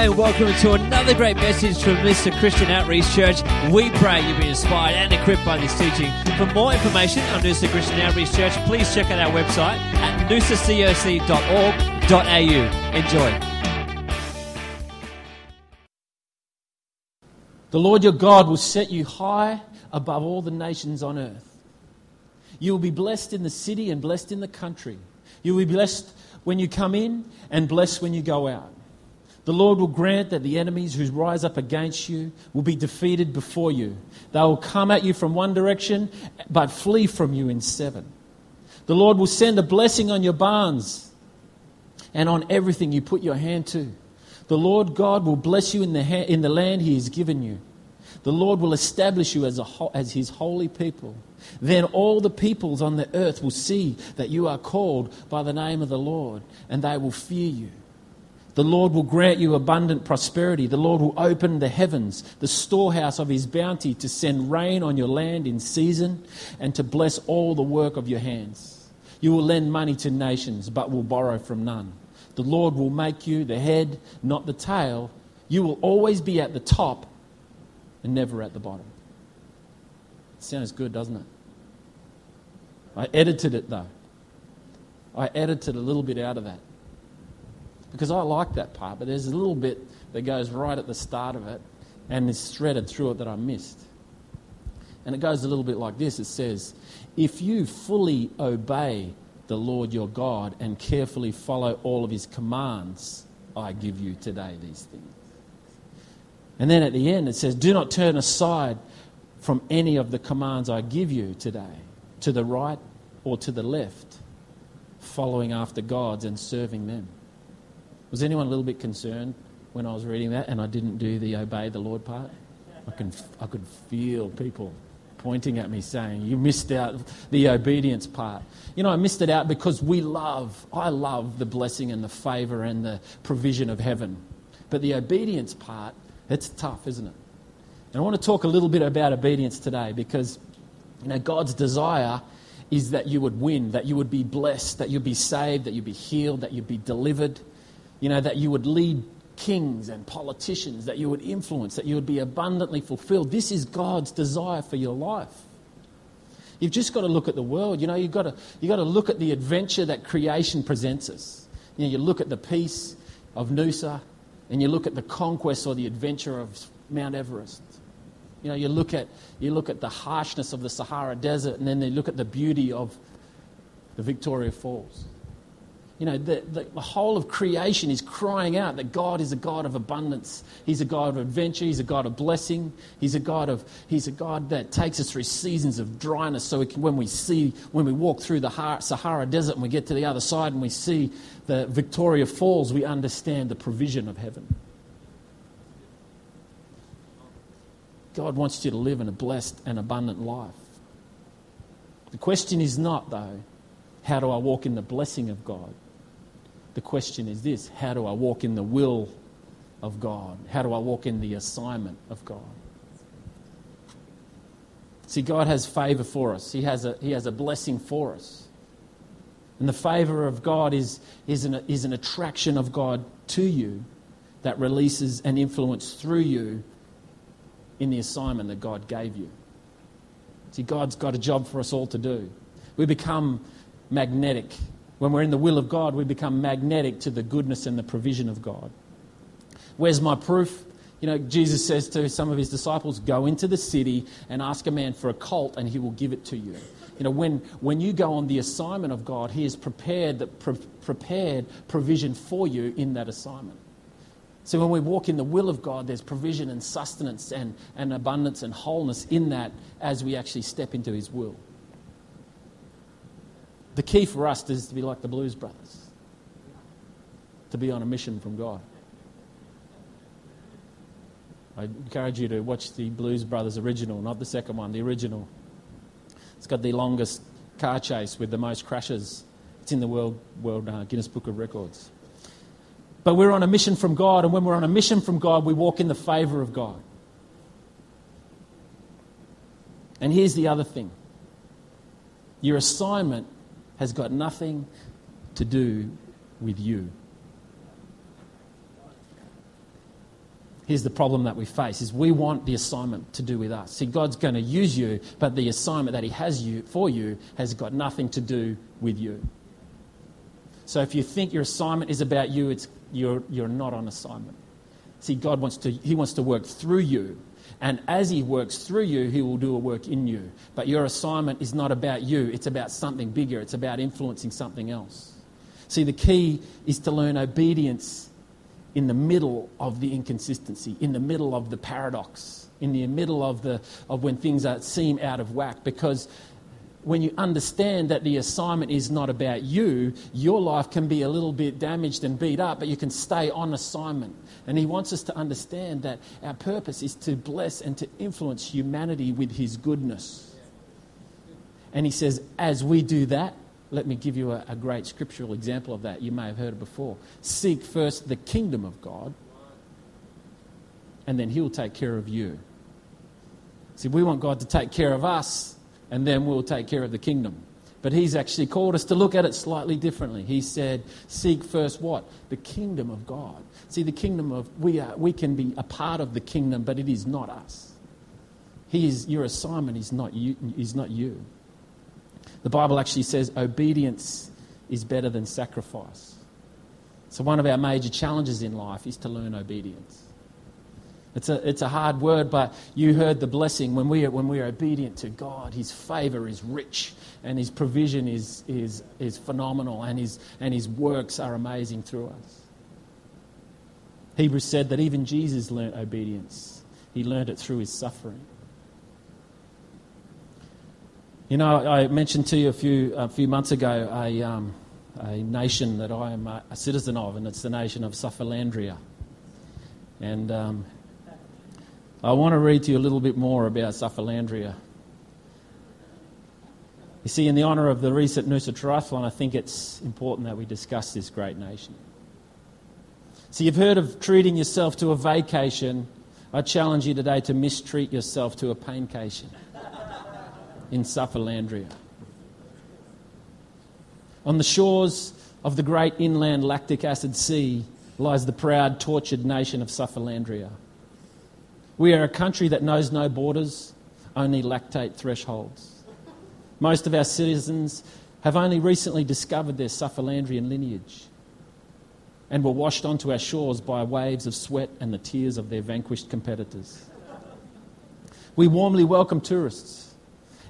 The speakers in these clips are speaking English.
And welcome to another great message from Noosa Christian Outreach Church. We pray you'll be inspired and equipped by this teaching. For more information on Noosa Christian Outreach Church, please check out our website at noosacoc.org.au. Enjoy. The Lord your God will set you high above all the nations on earth. You will be blessed in the city and blessed in the country. You will be blessed when you come in and blessed when you go out. The Lord will grant that the enemies who rise up against you will be defeated before you. They will come at you from one direction, but flee from you in seven. The Lord will send a blessing on your barns and on everything you put your hand to. The Lord God will bless you in the, ha- in the land he has given you. The Lord will establish you as, a ho- as his holy people. Then all the peoples on the earth will see that you are called by the name of the Lord, and they will fear you. The Lord will grant you abundant prosperity. The Lord will open the heavens, the storehouse of his bounty, to send rain on your land in season and to bless all the work of your hands. You will lend money to nations, but will borrow from none. The Lord will make you the head, not the tail. You will always be at the top and never at the bottom. Sounds good, doesn't it? I edited it though. I edited a little bit out of that because I like that part, but there's a little bit that goes right at the start of it and is threaded through it that I missed. And it goes a little bit like this it says, If you fully obey the Lord your God and carefully follow all of his commands, I give you today these things. And then at the end it says, Do not turn aside from any of the commands I give you today, to the right or to the left, following after gods and serving them. Was anyone a little bit concerned when I was reading that and I didn't do the obey the Lord part? I, can, I could feel people pointing at me saying, You missed out the obedience part. You know, I missed it out because we love, I love the blessing and the favour and the provision of heaven. But the obedience part, it's tough, isn't it? And I want to talk a little bit about obedience today because, you know, God's desire is that you would win, that you would be blessed, that you'd be saved, that you'd be healed, that you'd be delivered you know, that you would lead kings and politicians, that you would influence, that you would be abundantly fulfilled. This is God's desire for your life. You've just got to look at the world. You know, you've got to, you've got to look at the adventure that creation presents us. You know, you look at the peace of Noosa and you look at the conquest or the adventure of Mount Everest. You know, you look at, you look at the harshness of the Sahara Desert and then you look at the beauty of the Victoria Falls. You know, the, the, the, whole of creation is crying out that God is a God of abundance. He's a God of adventure. He's a God of blessing. He's a God of He's a God that takes us through seasons of dryness. So we can, when we see when we walk through the Sahara Desert and we get to the other side and we see the Victoria Falls, we understand the provision of heaven. God wants you to live in a blessed and abundant life. The question is not, though, how do I walk in the blessing of God? The question is this how do I walk in the will of God? How do I walk in the assignment of God? See, God has favor for us, He has a, he has a blessing for us. And the favor of God is, is, an, is an attraction of God to you that releases an influence through you in the assignment that God gave you. See, God's got a job for us all to do. We become magnetic when we're in the will of God, we become magnetic to the goodness and the provision of God. Where's my proof? You know, Jesus says to some of his disciples, Go into the city and ask a man for a colt, and he will give it to you. You know, when, when you go on the assignment of God, he has prepared, the, pre- prepared provision for you in that assignment. So when we walk in the will of God, there's provision and sustenance and, and abundance and wholeness in that as we actually step into his will. The key for us is to be like the Blues Brothers, to be on a mission from God. I encourage you to watch the Blues Brothers original, not the second one, the original. It's got the longest car chase with the most crashes. It's in the World, World uh, Guinness Book of Records. But we're on a mission from God, and when we're on a mission from God, we walk in the favour of God. And here's the other thing your assignment has got nothing to do with you. here's the problem that we face is we want the assignment to do with us. See, God's going to use you, but the assignment that he has you for you has got nothing to do with you. So if you think your assignment is about you, it's, you're, you're not on assignment. See, God wants to, he wants to work through you. And as he works through you, he will do a work in you. But your assignment is not about you, it's about something bigger, it's about influencing something else. See, the key is to learn obedience in the middle of the inconsistency, in the middle of the paradox, in the middle of, the, of when things are, seem out of whack. Because when you understand that the assignment is not about you, your life can be a little bit damaged and beat up, but you can stay on assignment. And he wants us to understand that our purpose is to bless and to influence humanity with his goodness. And he says, as we do that, let me give you a, a great scriptural example of that. You may have heard it before. Seek first the kingdom of God, and then He'll take care of you. See, we want God to take care of us, and then we'll take care of the kingdom. But He's actually called us to look at it slightly differently. He said, Seek first what? The kingdom of God. See, the kingdom of, we, are, we can be a part of the kingdom, but it is not us. He is, your assignment is not you. Is not you. The Bible actually says obedience is better than sacrifice. So, one of our major challenges in life is to learn obedience. It's a, it's a hard word, but you heard the blessing. When we, are, when we are obedient to God, His favor is rich and His provision is, is, is phenomenal and his, and his works are amazing through us. Hebrews said that even Jesus learnt obedience, He learned it through His suffering. You know, I mentioned to you a few, a few months ago a, um, a nation that I am a, a, citizen of, and it's the nation of Sufferlandria. And um, I want to read to you a little bit more about Sufferlandria. You see, in the honour of the recent Noosa Triathlon, I think it's important that we discuss this great nation. So, you've heard of treating yourself to a vacation. I challenge you today to mistreat yourself to a paincation in Sufferlandria. On the shores of the great inland lactic acid sea lies the proud, tortured nation of Sufferlandria. We are a country that knows no borders, only lactate thresholds. Most of our citizens have only recently discovered their Sufferlandrian lineage and were washed onto our shores by waves of sweat and the tears of their vanquished competitors. We warmly welcome tourists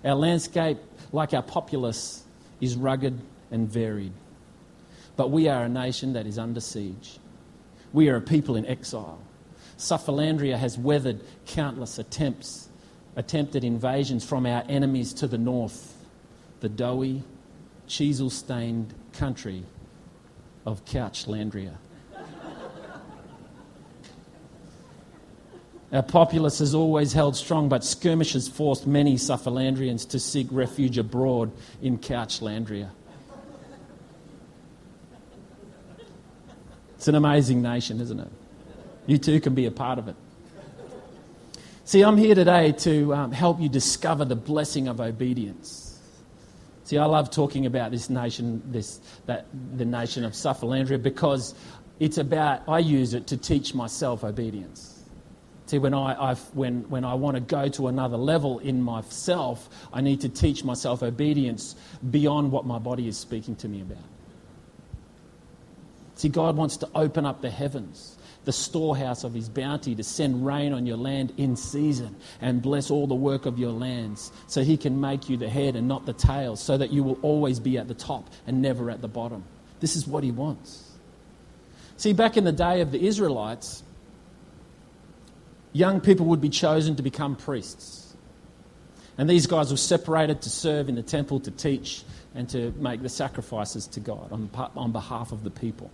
our landscape, like our populace, is rugged and varied. But we are a nation that is under siege. We are a people in exile. Sufferlandria has weathered countless attempts, attempted invasions from our enemies to the north, the doughy, cheezel stained country of Couchlandria. Our populace has always held strong, but skirmishes forced many Sufferlandrians to seek refuge abroad in Couchlandria. It's an amazing nation, isn't it? You too can be a part of it. See, I'm here today to um, help you discover the blessing of obedience. See, I love talking about this nation, this, that, the nation of Sufferlandria, because it's about, I use it to teach myself obedience. See, when I, I've, when, when I want to go to another level in myself, I need to teach myself obedience beyond what my body is speaking to me about. See, God wants to open up the heavens, the storehouse of His bounty, to send rain on your land in season and bless all the work of your lands so He can make you the head and not the tail, so that you will always be at the top and never at the bottom. This is what He wants. See, back in the day of the Israelites, young people would be chosen to become priests. And these guys were separated to serve in the temple, to teach, and to make the sacrifices to God on, on behalf of the people.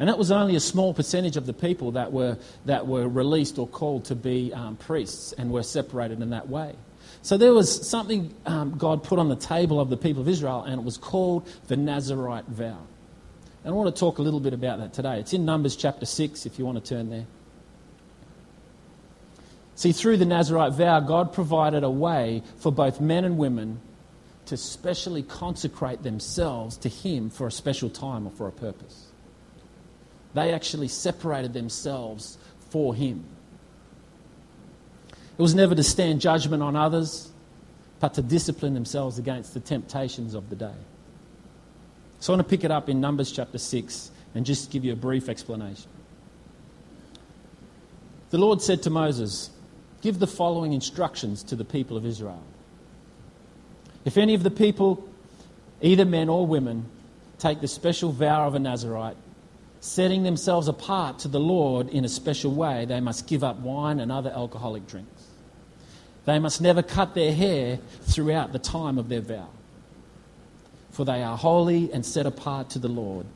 And that was only a small percentage of the people that were, that were released or called to be um, priests and were separated in that way. So there was something um, God put on the table of the people of Israel, and it was called the Nazarite vow. And I want to talk a little bit about that today. It's in Numbers chapter 6, if you want to turn there. See, through the Nazarite vow, God provided a way for both men and women to specially consecrate themselves to Him for a special time or for a purpose. They actually separated themselves for him. It was never to stand judgment on others, but to discipline themselves against the temptations of the day. So I want to pick it up in Numbers chapter 6 and just give you a brief explanation. The Lord said to Moses, Give the following instructions to the people of Israel. If any of the people, either men or women, take the special vow of a Nazarite, setting themselves apart to the Lord in a special way, they must give up wine and other alcoholic drinks. They must never cut their hair throughout the time of their vow, for they are holy and set apart to the Lord.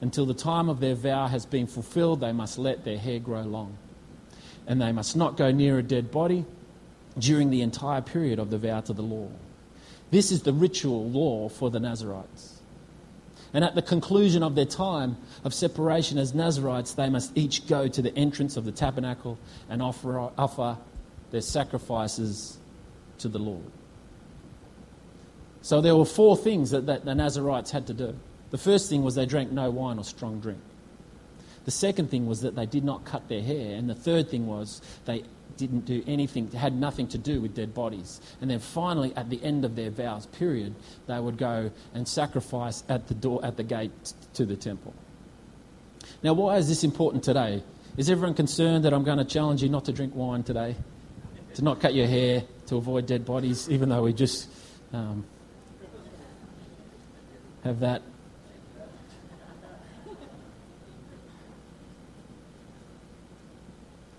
Until the time of their vow has been fulfilled, they must let their hair grow long and they must not go near a dead body during the entire period of the vow to the law. This is the ritual law for the Nazarites. And at the conclusion of their time of separation as Nazarites, they must each go to the entrance of the tabernacle and offer, offer their sacrifices to the Lord. So there were four things that, that the Nazarites had to do. The first thing was they drank no wine or strong drink. The second thing was that they did not cut their hair. And the third thing was they didn't do anything, had nothing to do with dead bodies. And then finally, at the end of their vows period, they would go and sacrifice at the door, at the gate to the temple. Now, why is this important today? Is everyone concerned that I'm going to challenge you not to drink wine today? To not cut your hair, to avoid dead bodies, even though we just um, have that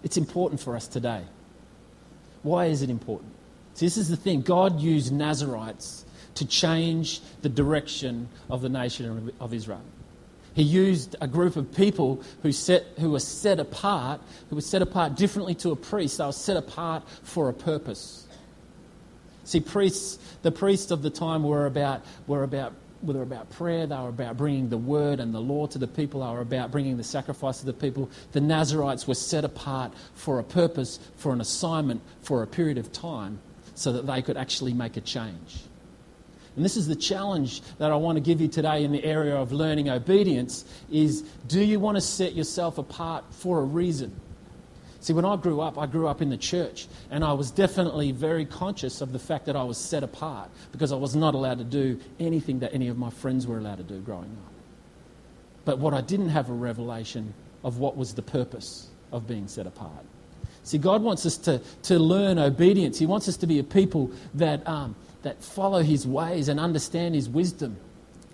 It's important for us today. Why is it important? See, this is the thing God used Nazarites to change the direction of the nation of Israel. He used a group of people who, set, who were set apart, who were set apart differently to a priest. They were set apart for a purpose. See, priests, the priests of the time were about, were about they were about prayer, they were about bringing the word and the law to the people, they were about bringing the sacrifice to the people. The Nazarites were set apart for a purpose, for an assignment, for a period of time, so that they could actually make a change. And this is the challenge that I want to give you today in the area of learning obedience is do you want to set yourself apart for a reason? See, when I grew up, I grew up in the church, and I was definitely very conscious of the fact that I was set apart because I was not allowed to do anything that any of my friends were allowed to do growing up. But what I didn't have a revelation of what was the purpose of being set apart. See, God wants us to, to learn obedience. He wants us to be a people that, um, that follow His ways and understand His wisdom.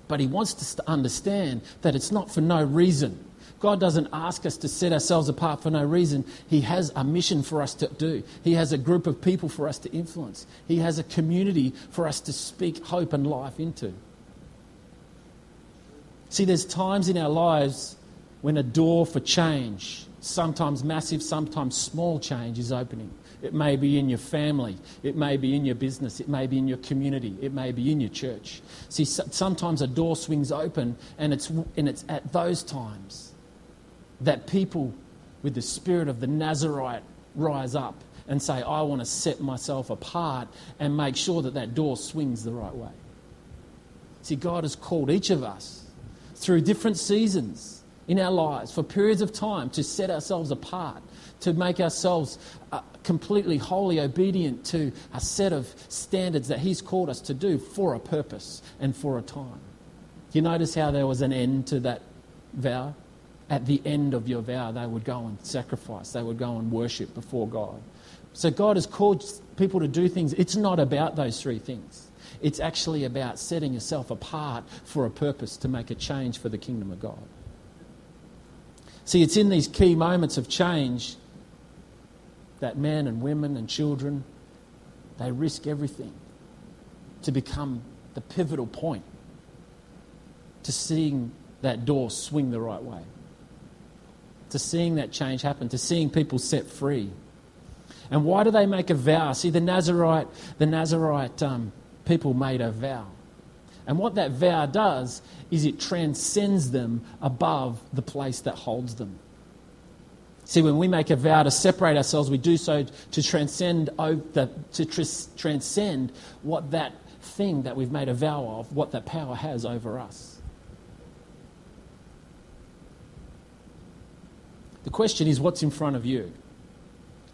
But He wants us to understand that it's not for no reason. God doesn't ask us to set ourselves apart for no reason. He has a mission for us to do. He has a group of people for us to influence. He has a community for us to speak hope and life into. See, there's times in our lives when a door for change, sometimes massive, sometimes small change, is opening. It may be in your family. It may be in your business. It may be in your community. It may be in your church. See, sometimes a door swings open, and it's, and it's at those times that people with the spirit of the Nazarite rise up and say, I want to set myself apart and make sure that that door swings the right way. See, God has called each of us through different seasons in our lives for periods of time to set ourselves apart, to make ourselves uh, completely wholly obedient to a set of standards that He's called us to do for a purpose and for a time. You notice how there was an end to that vow? At the end of your vow, they would go and sacrifice, they would go and worship before God. So God has called people to do things. It's not about those three things. It's actually about setting yourself apart for a purpose to make a change for the kingdom of God. See, it's in these key moments of change that men and women and children they risk everything to become the pivotal point to seeing that door swing the right way to seeing that change happen, to seeing people set free. And why do they make a vow? See, the Nazarite, the Nazarite um, people made a vow. And what that vow does is it transcends them above the place that holds them. See, when we make a vow to separate ourselves, we do so to transcend, to transcend what that thing that we've made a vow of, what that power has over us. The question is, what's in front of you?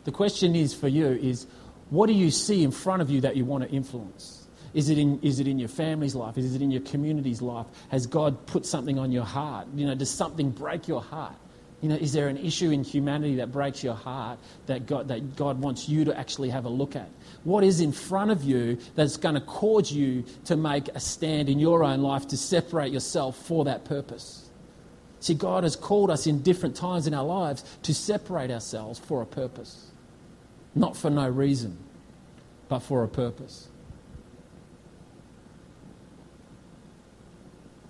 The question is for you is, what do you see in front of you that you want to influence? Is it, in, is it in your family's life? Is it in your community's life? Has God put something on your heart? You know, does something break your heart? You know, is there an issue in humanity that breaks your heart that God, that God wants you to actually have a look at? What is in front of you that's going to cause you to make a stand in your own life to separate yourself for that purpose? See, God has called us in different times in our lives to separate ourselves for a purpose. Not for no reason, but for a purpose.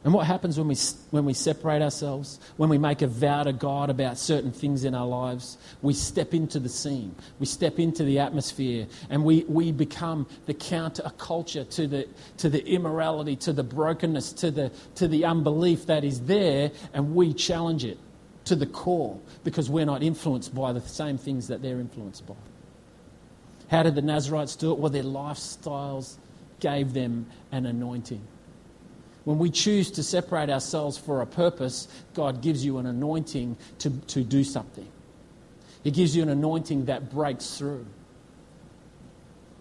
And what happens when we, when we separate ourselves, when we make a vow to God about certain things in our lives? We step into the scene, we step into the atmosphere, and we, we become the counter culture to the, to the immorality, to the brokenness, to the, to the unbelief that is there, and we challenge it to the core because we're not influenced by the same things that they're influenced by. How did the Nazarites do it? Well, their lifestyles gave them an anointing. When we choose to separate ourselves for a purpose, God gives you an anointing to, to do something. He gives you an anointing that breaks through.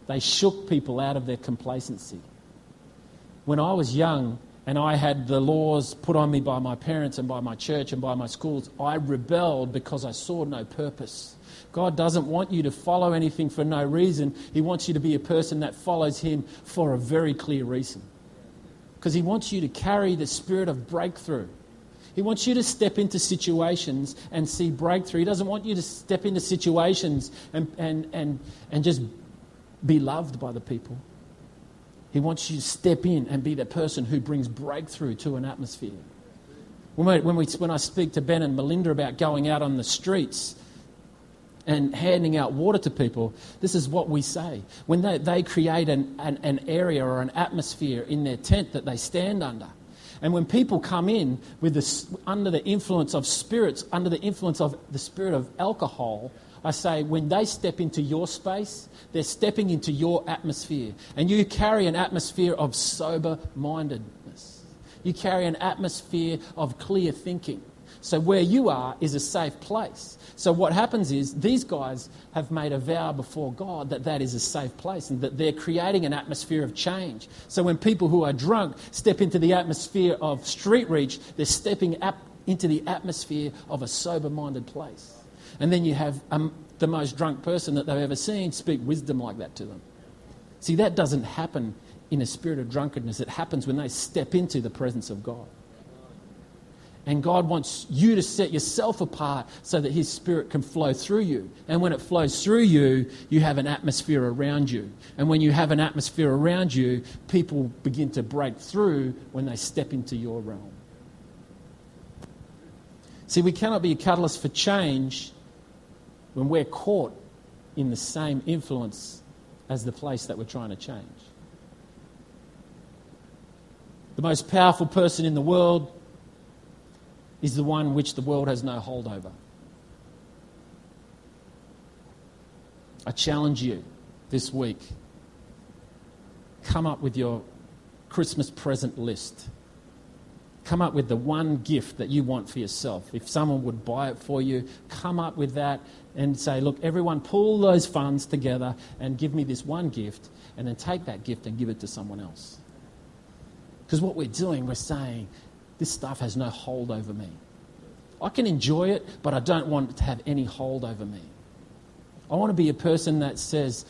They shook people out of their complacency. When I was young and I had the laws put on me by my parents and by my church and by my schools, I rebelled because I saw no purpose. God doesn't want you to follow anything for no reason. He wants you to be a person that follows Him for a very clear reason because He wants you to carry the spirit of breakthrough. He wants you to step into situations and see breakthrough. He doesn't want you to step into situations and, and, and, and just be loved by the people. He wants you to step in and be the person who brings breakthrough to an atmosphere. When, we, when, we, when I speak to Ben and Melinda about going out on the streets, and handing out water to people, this is what we say. When they, they create an, an, an, area or an atmosphere in their tent that they stand under, and when people come in with this, under the influence of spirits, under the influence of the spirit of alcohol, I say when they step into your space, they're stepping into your atmosphere. And you carry an atmosphere of sober mindedness, you carry an atmosphere of clear thinking. So, where you are is a safe place. So, what happens is these guys have made a vow before God that that is a safe place and that they're creating an atmosphere of change. So, when people who are drunk step into the atmosphere of street reach, they're stepping up into the atmosphere of a sober minded place. And then you have um, the most drunk person that they've ever seen speak wisdom like that to them. See, that doesn't happen in a spirit of drunkenness, it happens when they step into the presence of God. And God wants you to set yourself apart so that His Spirit can flow through you. And when it flows through you, you have an atmosphere around you. And when you have an atmosphere around you, people begin to break through when they step into your realm. See, we cannot be a catalyst for change when we're caught in the same influence as the place that we're trying to change. The most powerful person in the world is the one which the world has no hold over. I challenge you this week come up with your Christmas present list. Come up with the one gift that you want for yourself. If someone would buy it for you, come up with that and say, look, everyone pull those funds together and give me this one gift, and then take that gift and give it to someone else. Because what we're doing, we're saying, this stuff has no hold over me. I can enjoy it, but I don't want it to have any hold over me. I want to be a person that says,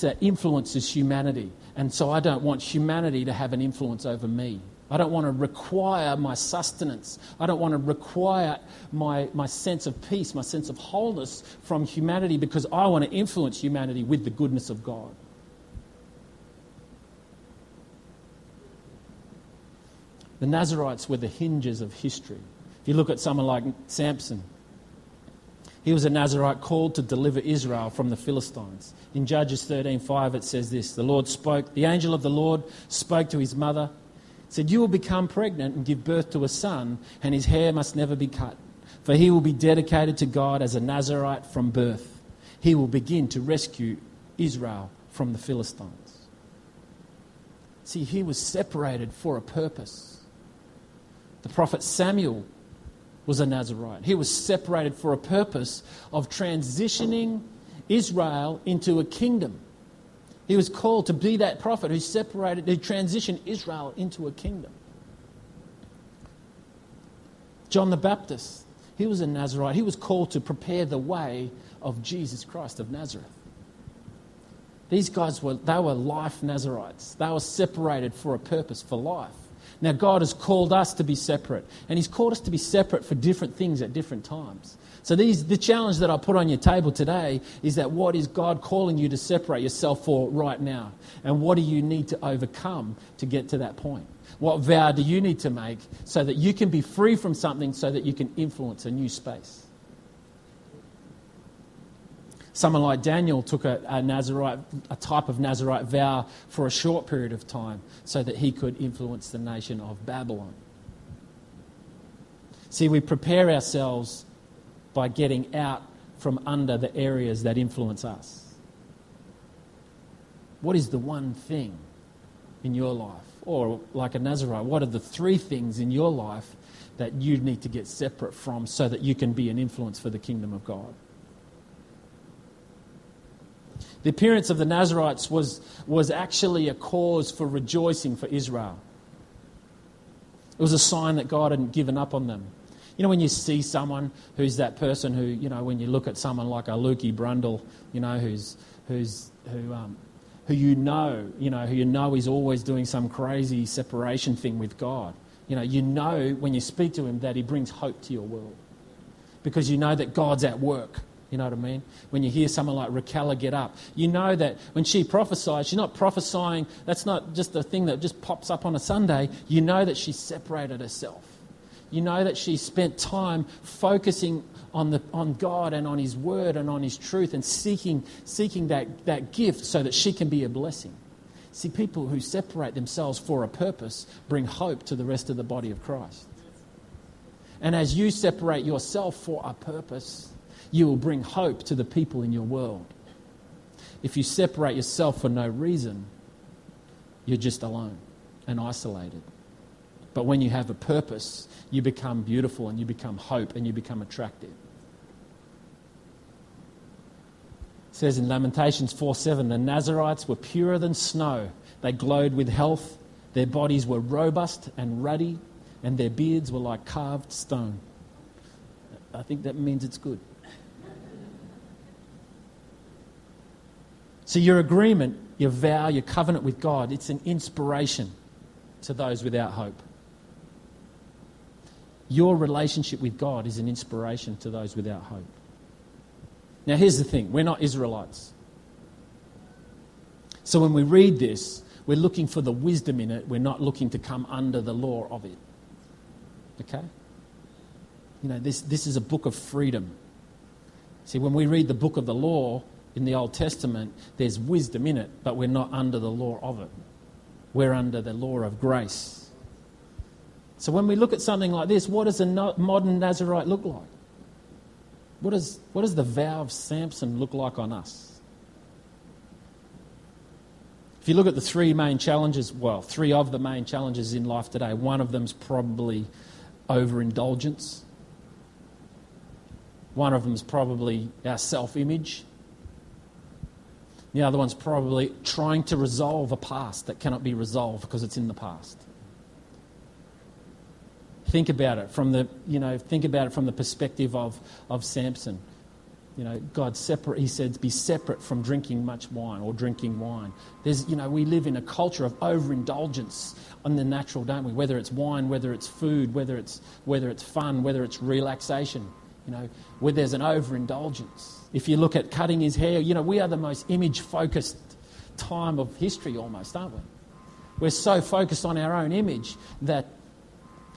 that influences humanity. And so I don't want humanity to have an influence over me. I don't want to require my sustenance. I don't want to require my, my sense of peace, my sense of wholeness from humanity because I want to influence humanity with the goodness of God. The Nazarites were the hinges of history. If you look at someone like Samson, he was a Nazarite called to deliver Israel from the Philistines. In Judges 13:5 it says this, the Lord spoke, the angel of the Lord spoke to his mother, said, "You will become pregnant and give birth to a son, and his hair must never be cut, for he will be dedicated to God as a Nazarite from birth. He will begin to rescue Israel from the Philistines." See, he was separated for a purpose. The prophet Samuel was a Nazarite. He was separated for a purpose of transitioning Israel into a kingdom. He was called to be that prophet who separated, who transitioned Israel into a kingdom. John the Baptist, he was a Nazarite. He was called to prepare the way of Jesus Christ of Nazareth. These guys were, they were life Nazarites. They were separated for a purpose, for life. Now, God has called us to be separate, and He's called us to be separate for different things at different times. So, these, the challenge that I put on your table today is that what is God calling you to separate yourself for right now? And what do you need to overcome to get to that point? What vow do you need to make so that you can be free from something so that you can influence a new space? Someone like Daniel took a, a, Nazarite, a type of Nazarite vow for a short period of time so that he could influence the nation of Babylon. See, we prepare ourselves by getting out from under the areas that influence us. What is the one thing in your life? Or, like a Nazarite, what are the three things in your life that you need to get separate from so that you can be an influence for the kingdom of God? The appearance of the Nazarites was, was actually a cause for rejoicing for Israel. It was a sign that God hadn't given up on them. You know, when you see someone who's that person who, you know, when you look at someone like a Lukey Brundle, you know, who's, who's, who, um, who you know, you know, who you know is always doing some crazy separation thing with God. You know, you know when you speak to him that he brings hope to your world because you know that God's at work you know what I mean? When you hear someone like Raquel get up, you know that when she prophesies, she's not prophesying, that's not just a thing that just pops up on a Sunday. You know that she separated herself. You know that she spent time focusing on, the, on God and on His Word and on His truth and seeking, seeking that, that gift so that she can be a blessing. See, people who separate themselves for a purpose bring hope to the rest of the body of Christ. And as you separate yourself for a purpose, you will bring hope to the people in your world. If you separate yourself for no reason, you're just alone and isolated. But when you have a purpose, you become beautiful and you become hope and you become attractive. It says in Lamentations 4 7, the Nazarites were purer than snow. They glowed with health. Their bodies were robust and ruddy, and their beards were like carved stone. I think that means it's good. So, your agreement, your vow, your covenant with God, it's an inspiration to those without hope. Your relationship with God is an inspiration to those without hope. Now, here's the thing we're not Israelites. So, when we read this, we're looking for the wisdom in it, we're not looking to come under the law of it. Okay? You know, this, this is a book of freedom. See, when we read the book of the law, in the Old Testament, there's wisdom in it, but we're not under the law of it. We're under the law of grace. So when we look at something like this, what does a modern Nazarite look like? What, is, what does the vow of Samson look like on us? If you look at the three main challenges, well, three of the main challenges in life today, one of them is probably overindulgence. One of them is probably our self image. The other one's probably trying to resolve a past that cannot be resolved because it's in the past. Think about it from the, you know, think about it from the perspective of, of Samson. You know, God separate, he said, be separate from drinking much wine or drinking wine. There's, you know, we live in a culture of overindulgence on the natural, don't we? Whether it's wine, whether it's food, whether it's, whether it's fun, whether it's relaxation. You know, where there's an overindulgence. If you look at cutting his hair, you know, we are the most image focused time of history almost, aren't we? We're so focused on our own image that,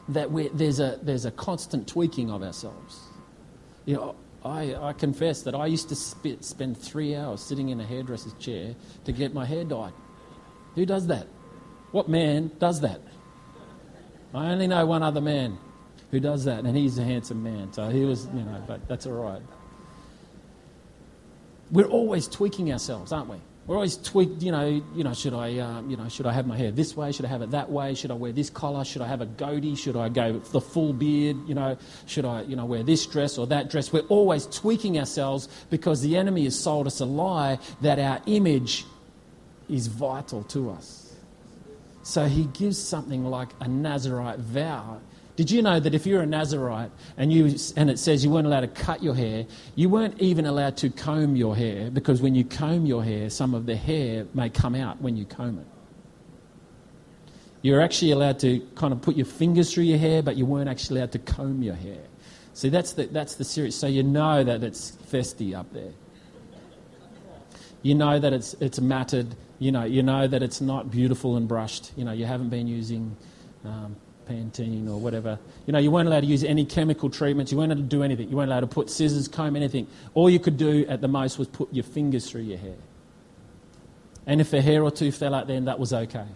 that there's, a, there's a constant tweaking of ourselves. You know, I, I confess that I used to sp- spend three hours sitting in a hairdresser's chair to get my hair dyed. Who does that? What man does that? I only know one other man who does that, and he's a handsome man, so he was, you know, but that's all right we're always tweaking ourselves, aren't we? We're always tweaked, you know, you know, should I, um, you know, should I have my hair this way? Should I have it that way? Should I wear this collar? Should I have a goatee? Should I go the full beard? You know, should I, you know, wear this dress or that dress? We're always tweaking ourselves because the enemy has sold us a lie that our image is vital to us. So he gives something like a Nazarite vow did you know that if you're a Nazarite and, you, and it says you weren't allowed to cut your hair, you weren't even allowed to comb your hair because when you comb your hair, some of the hair may come out when you comb it. You're actually allowed to kind of put your fingers through your hair, but you weren't actually allowed to comb your hair. See, that's the, that's the serious. So you know that it's festy up there. You know that it's, it's matted. You know, you know that it's not beautiful and brushed. You know, you haven't been using um, Pantene or whatever. You know, you weren't allowed to use any chemical treatments. You weren't allowed to do anything. You weren't allowed to put scissors, comb, anything. All you could do at the most was put your fingers through your hair. And if a hair or two fell out, then that was okay.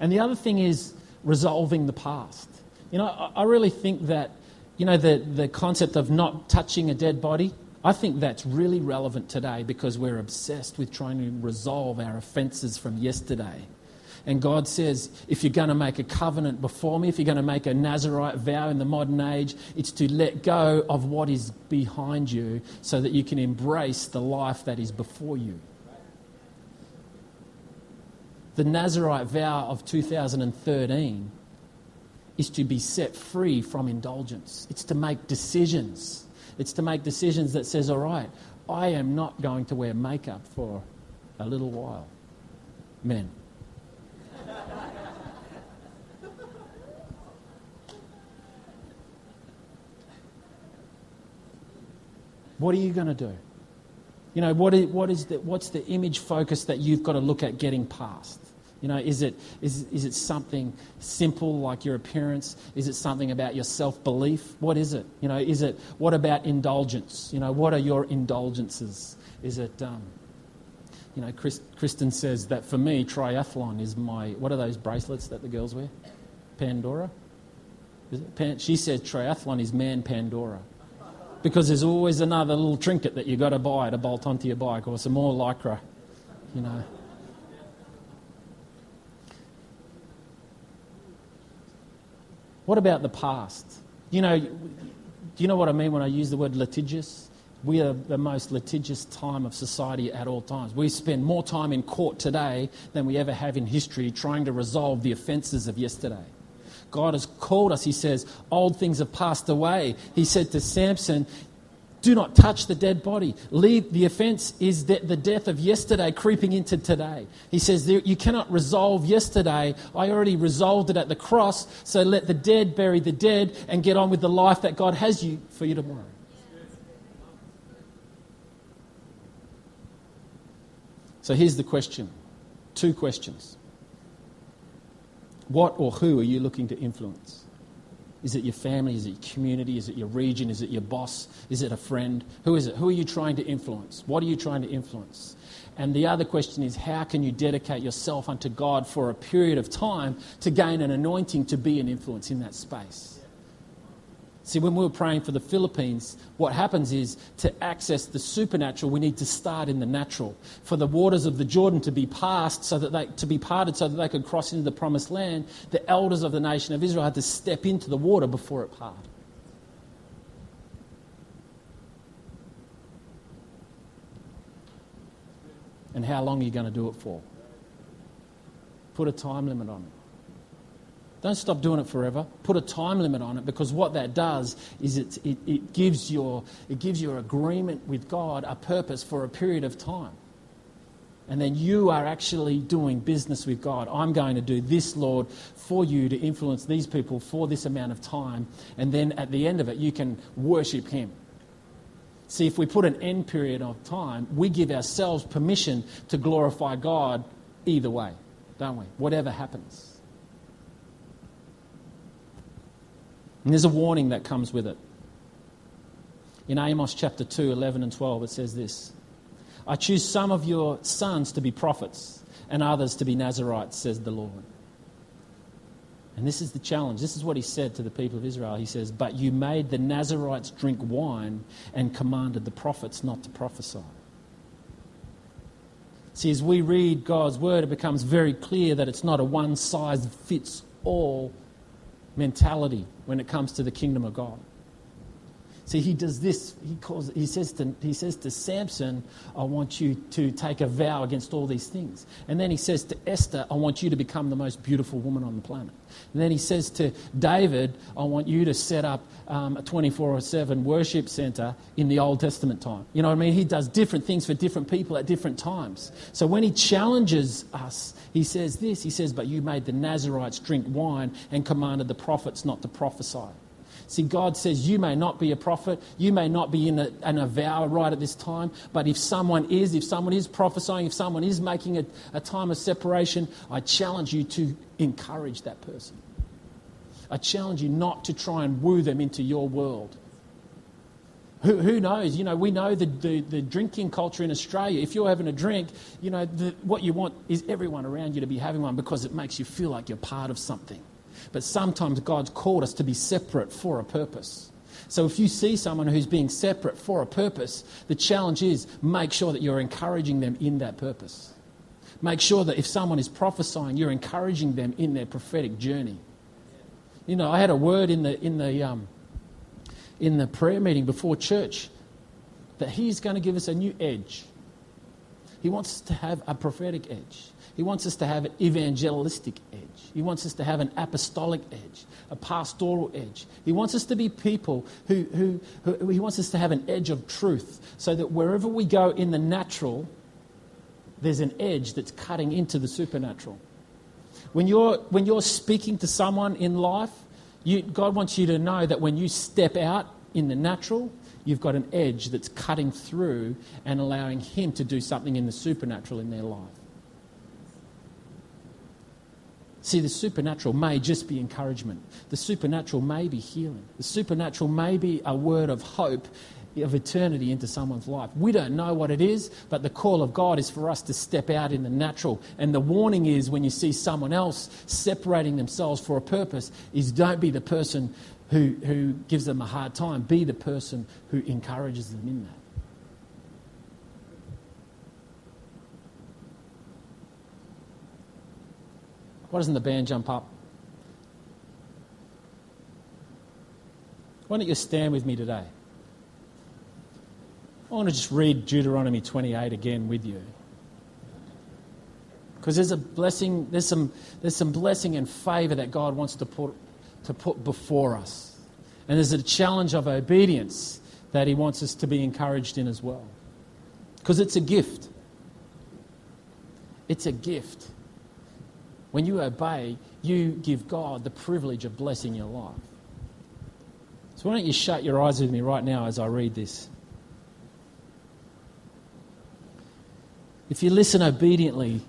And the other thing is resolving the past. You know, I, I really think that, you know, the, the concept of not touching a dead body, I think that's really relevant today because we're obsessed with trying to resolve our offences from yesterday. And God says, if you're going to make a covenant before me, if you're going to make a Nazarite vow in the modern age, it's to let go of what is behind you so that you can embrace the life that is before you. The Nazarite vow of 2013 is to be set free from indulgence. It's to make decisions. It's to make decisions that says, all right, I am not going to wear makeup for a little while. Men. What are you going to do? You know, what is, what is the, what's the image focus that you've got to look at getting past? You know, is it, is, is it something simple like your appearance? Is it something about your self belief? What is it? You know, is it, what about indulgence? You know, what are your indulgences? Is it, um, you know, Chris, Kristen says that for me, triathlon is my, what are those bracelets that the girls wear? Pandora? Pan, she says triathlon is man Pandora because there's always another little trinket that you've got to buy to bolt onto your bike or some more lycra, you know. What about the past? You know, do you know what I mean when I use the word litigious? We are the most litigious time of society at all times. We spend more time in court today than we ever have in history trying to resolve the offences of yesterday. God has called us. He says, Old things have passed away. He said to Samson, Do not touch the dead body. Leave the offense is the, the death of yesterday creeping into today. He says, You cannot resolve yesterday. I already resolved it at the cross. So let the dead bury the dead and get on with the life that God has you for you tomorrow. So here's the question two questions. What or who are you looking to influence? Is it your family? Is it your community? Is it your region? Is it your boss? Is it a friend? Who is it? Who are you trying to influence? What are you trying to influence? And the other question is how can you dedicate yourself unto God for a period of time to gain an anointing to be an influence in that space? See, when we were praying for the Philippines, what happens is to access the supernatural, we need to start in the natural. For the waters of the Jordan to be passed, so that they to be parted, so that they could cross into the promised land, the elders of the nation of Israel had to step into the water before it parted. And how long are you going to do it for? Put a time limit on it. Don't stop doing it forever. Put a time limit on it because what that does is it, it, it, gives your, it gives your agreement with God a purpose for a period of time. And then you are actually doing business with God. I'm going to do this, Lord, for you to influence these people for this amount of time. And then at the end of it, you can worship Him. See, if we put an end period of time, we give ourselves permission to glorify God either way, don't we? Whatever happens. And there's a warning that comes with it. In Amos chapter 2, 11 and 12, it says this I choose some of your sons to be prophets and others to be Nazarites, says the Lord. And this is the challenge. This is what he said to the people of Israel. He says, But you made the Nazarites drink wine and commanded the prophets not to prophesy. See, as we read God's word, it becomes very clear that it's not a one size fits all mentality when it comes to the kingdom of God. See, he does this. He, calls, he, says to, he says to Samson, I want you to take a vow against all these things. And then he says to Esther, I want you to become the most beautiful woman on the planet. And then he says to David, I want you to set up um, a 24 7 worship center in the Old Testament time. You know what I mean? He does different things for different people at different times. So when he challenges us, he says this He says, But you made the Nazarites drink wine and commanded the prophets not to prophesy. See, God says you may not be a prophet, you may not be in a, in a right at this time, but if someone is, if someone is prophesying, if someone is making a, a time of separation, I challenge you to encourage that person. I challenge you not to try and woo them into your world. Who, who knows? You know, we know the, the, the, drinking culture in Australia. If you're having a drink, you know, the, what you want is everyone around you to be having one because it makes you feel like you're part of something. But sometimes God's called us to be separate for a purpose. So if you see someone who's being separate for a purpose, the challenge is make sure that you're encouraging them in that purpose. Make sure that if someone is prophesying, you're encouraging them in their prophetic journey. You know, I had a word in the, in the, um, in the prayer meeting before church that He's going to give us a new edge. He wants us to have a prophetic edge. He wants us to have an evangelistic edge. He wants us to have an apostolic edge, a pastoral edge. He wants us to be people who, who, who, he wants us to have an edge of truth so that wherever we go in the natural, there's an edge that's cutting into the supernatural. When you're, when you're speaking to someone in life, you, God wants you to know that when you step out in the natural, you've got an edge that's cutting through and allowing Him to do something in the supernatural in their life. See, the supernatural may just be encouragement. The supernatural may be healing. The supernatural may be a word of hope of eternity into someone's life. We don't know what it is, but the call of God is for us to step out in the natural. And the warning is when you see someone else separating themselves for a purpose, is don't be the person who, who gives them a hard time. Be the person who encourages them in that. Why doesn't the band jump up? Why don't you stand with me today? I want to just read Deuteronomy 28 again with you. Because there's a blessing, there's some, there's some blessing and favour that God wants to put, to put before us. And there's a challenge of obedience that He wants us to be encouraged in as well. Because it's a gift. It's a gift. When you obey, you give God the privilege of blessing your life. So, why don't you shut your eyes with me right now as I read this? If you listen obediently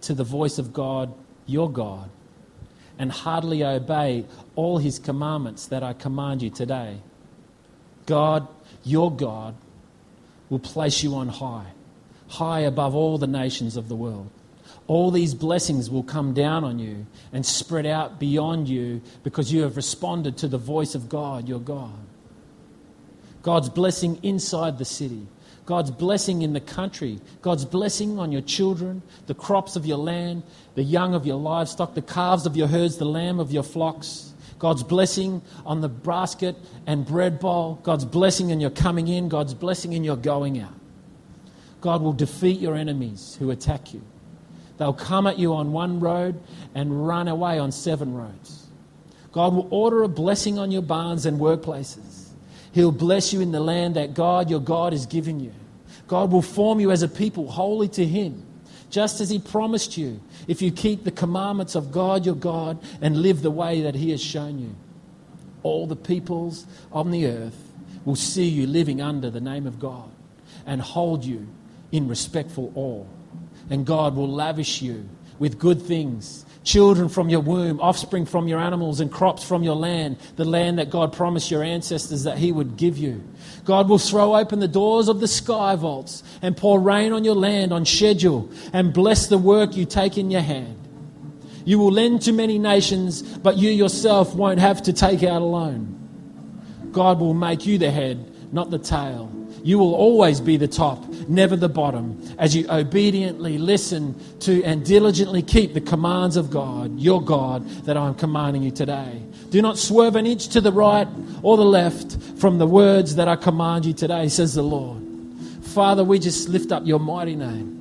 to the voice of God, your God, and heartily obey all his commandments that I command you today, God, your God, will place you on high, high above all the nations of the world all these blessings will come down on you and spread out beyond you because you have responded to the voice of God, your God. God's blessing inside the city, God's blessing in the country, God's blessing on your children, the crops of your land, the young of your livestock, the calves of your herds, the lamb of your flocks. God's blessing on the basket and bread bowl, God's blessing in your coming in, God's blessing in your going out. God will defeat your enemies who attack you. They'll come at you on one road and run away on seven roads. God will order a blessing on your barns and workplaces. He'll bless you in the land that God, your God, is giving you. God will form you as a people holy to Him, just as He promised you, if you keep the commandments of God, your God, and live the way that He has shown you. All the peoples on the earth will see you living under the name of God and hold you in respectful awe and God will lavish you with good things children from your womb, offspring from your animals, and crops from your land, the land that God promised your ancestors that He would give you. God will throw open the doors of the sky vaults and pour rain on your land on schedule and bless the work you take in your hand. You will lend to many nations, but you yourself won't have to take out a loan. God will make you the head, not the tail. You will always be the top, never the bottom, as you obediently listen to and diligently keep the commands of God, your God, that I'm commanding you today. Do not swerve an inch to the right or the left from the words that I command you today, says the Lord. Father, we just lift up your mighty name.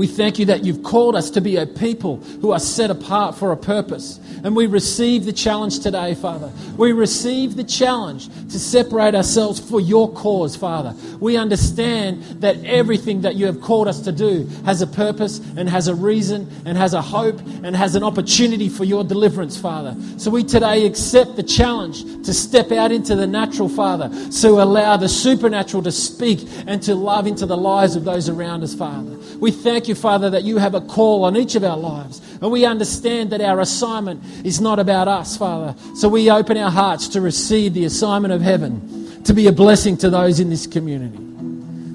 We thank you that you've called us to be a people who are set apart for a purpose. And we receive the challenge today, Father. We receive the challenge to separate ourselves for your cause, Father. We understand that everything that you have called us to do has a purpose and has a reason and has a hope and has an opportunity for your deliverance, Father. So we today accept the challenge to step out into the natural, Father, to allow the supernatural to speak and to love into the lives of those around us, Father. We thank you, Father, that you have a call on each of our lives. And we understand that our assignment is not about us, Father. So we open our hearts to receive the assignment of heaven to be a blessing to those in this community.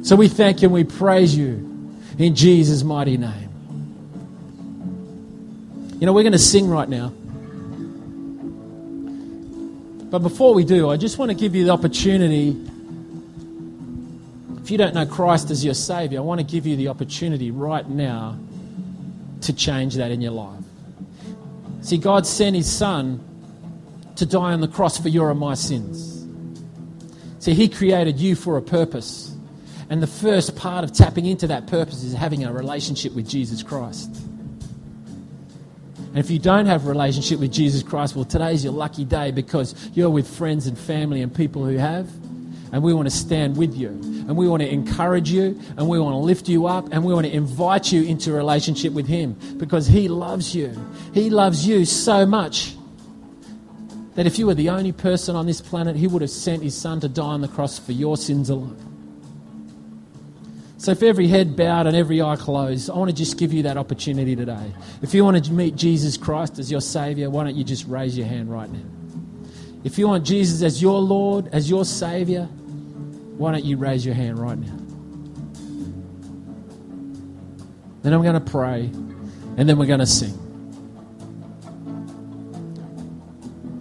So we thank you and we praise you in Jesus' mighty name. You know, we're going to sing right now. But before we do, I just want to give you the opportunity. If you don't know Christ as your Savior, I want to give you the opportunity right now to change that in your life. See, God sent His Son to die on the cross for your and my sins. See, He created you for a purpose. And the first part of tapping into that purpose is having a relationship with Jesus Christ. And if you don't have a relationship with Jesus Christ, well, today's your lucky day because you're with friends and family and people who have. And we want to stand with you. And we want to encourage you. And we want to lift you up. And we want to invite you into a relationship with Him because He loves you. He loves you so much that if you were the only person on this planet, He would have sent His Son to die on the cross for your sins alone. So, if every head bowed and every eye closed, I want to just give you that opportunity today. If you want to meet Jesus Christ as your Savior, why don't you just raise your hand right now? If you want Jesus as your Lord, as your Savior, why don't you raise your hand right now? Then I'm going to pray, and then we're going to sing.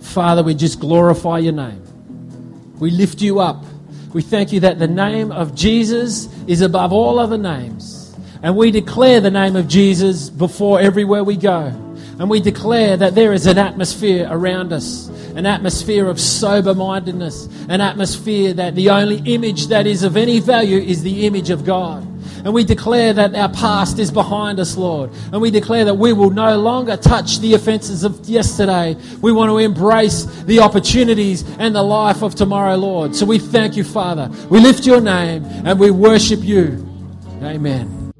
Father, we just glorify your name. We lift you up. We thank you that the name of Jesus is above all other names. And we declare the name of Jesus before everywhere we go. And we declare that there is an atmosphere around us, an atmosphere of sober mindedness, an atmosphere that the only image that is of any value is the image of God. And we declare that our past is behind us, Lord. And we declare that we will no longer touch the offenses of yesterday. We want to embrace the opportunities and the life of tomorrow, Lord. So we thank you, Father. We lift your name and we worship you. Amen.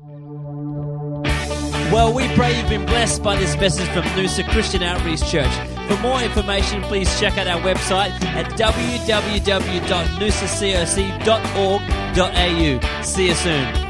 Well, we pray you've been blessed by this message from Noosa Christian Outreach Church. For more information, please check out our website at www.noosacoc.org.au. See you soon.